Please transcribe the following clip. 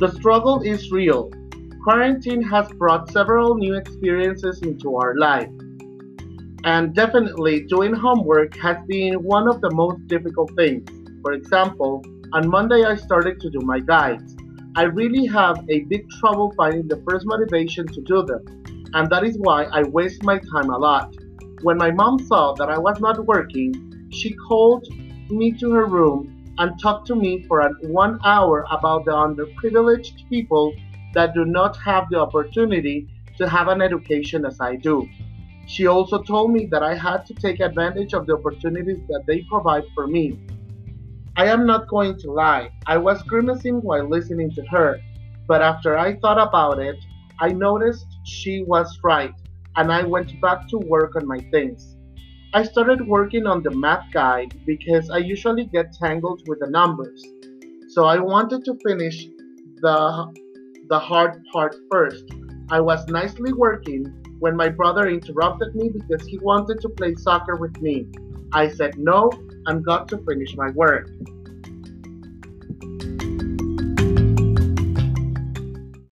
The struggle is real. Quarantine has brought several new experiences into our life. And definitely, doing homework has been one of the most difficult things. For example, on Monday I started to do my guides. I really have a big trouble finding the first motivation to do them, and that is why I waste my time a lot. When my mom saw that I was not working, she called me to her room and talked to me for an one hour about the underprivileged people that do not have the opportunity to have an education as I do. She also told me that I had to take advantage of the opportunities that they provide for me. I am not going to lie, I was grimacing while listening to her, but after I thought about it, I noticed she was right, and I went back to work on my things. I started working on the math guide because I usually get tangled with the numbers. So I wanted to finish the the hard part first. I was nicely working when my brother interrupted me because he wanted to play soccer with me. I said no and got to finish my work.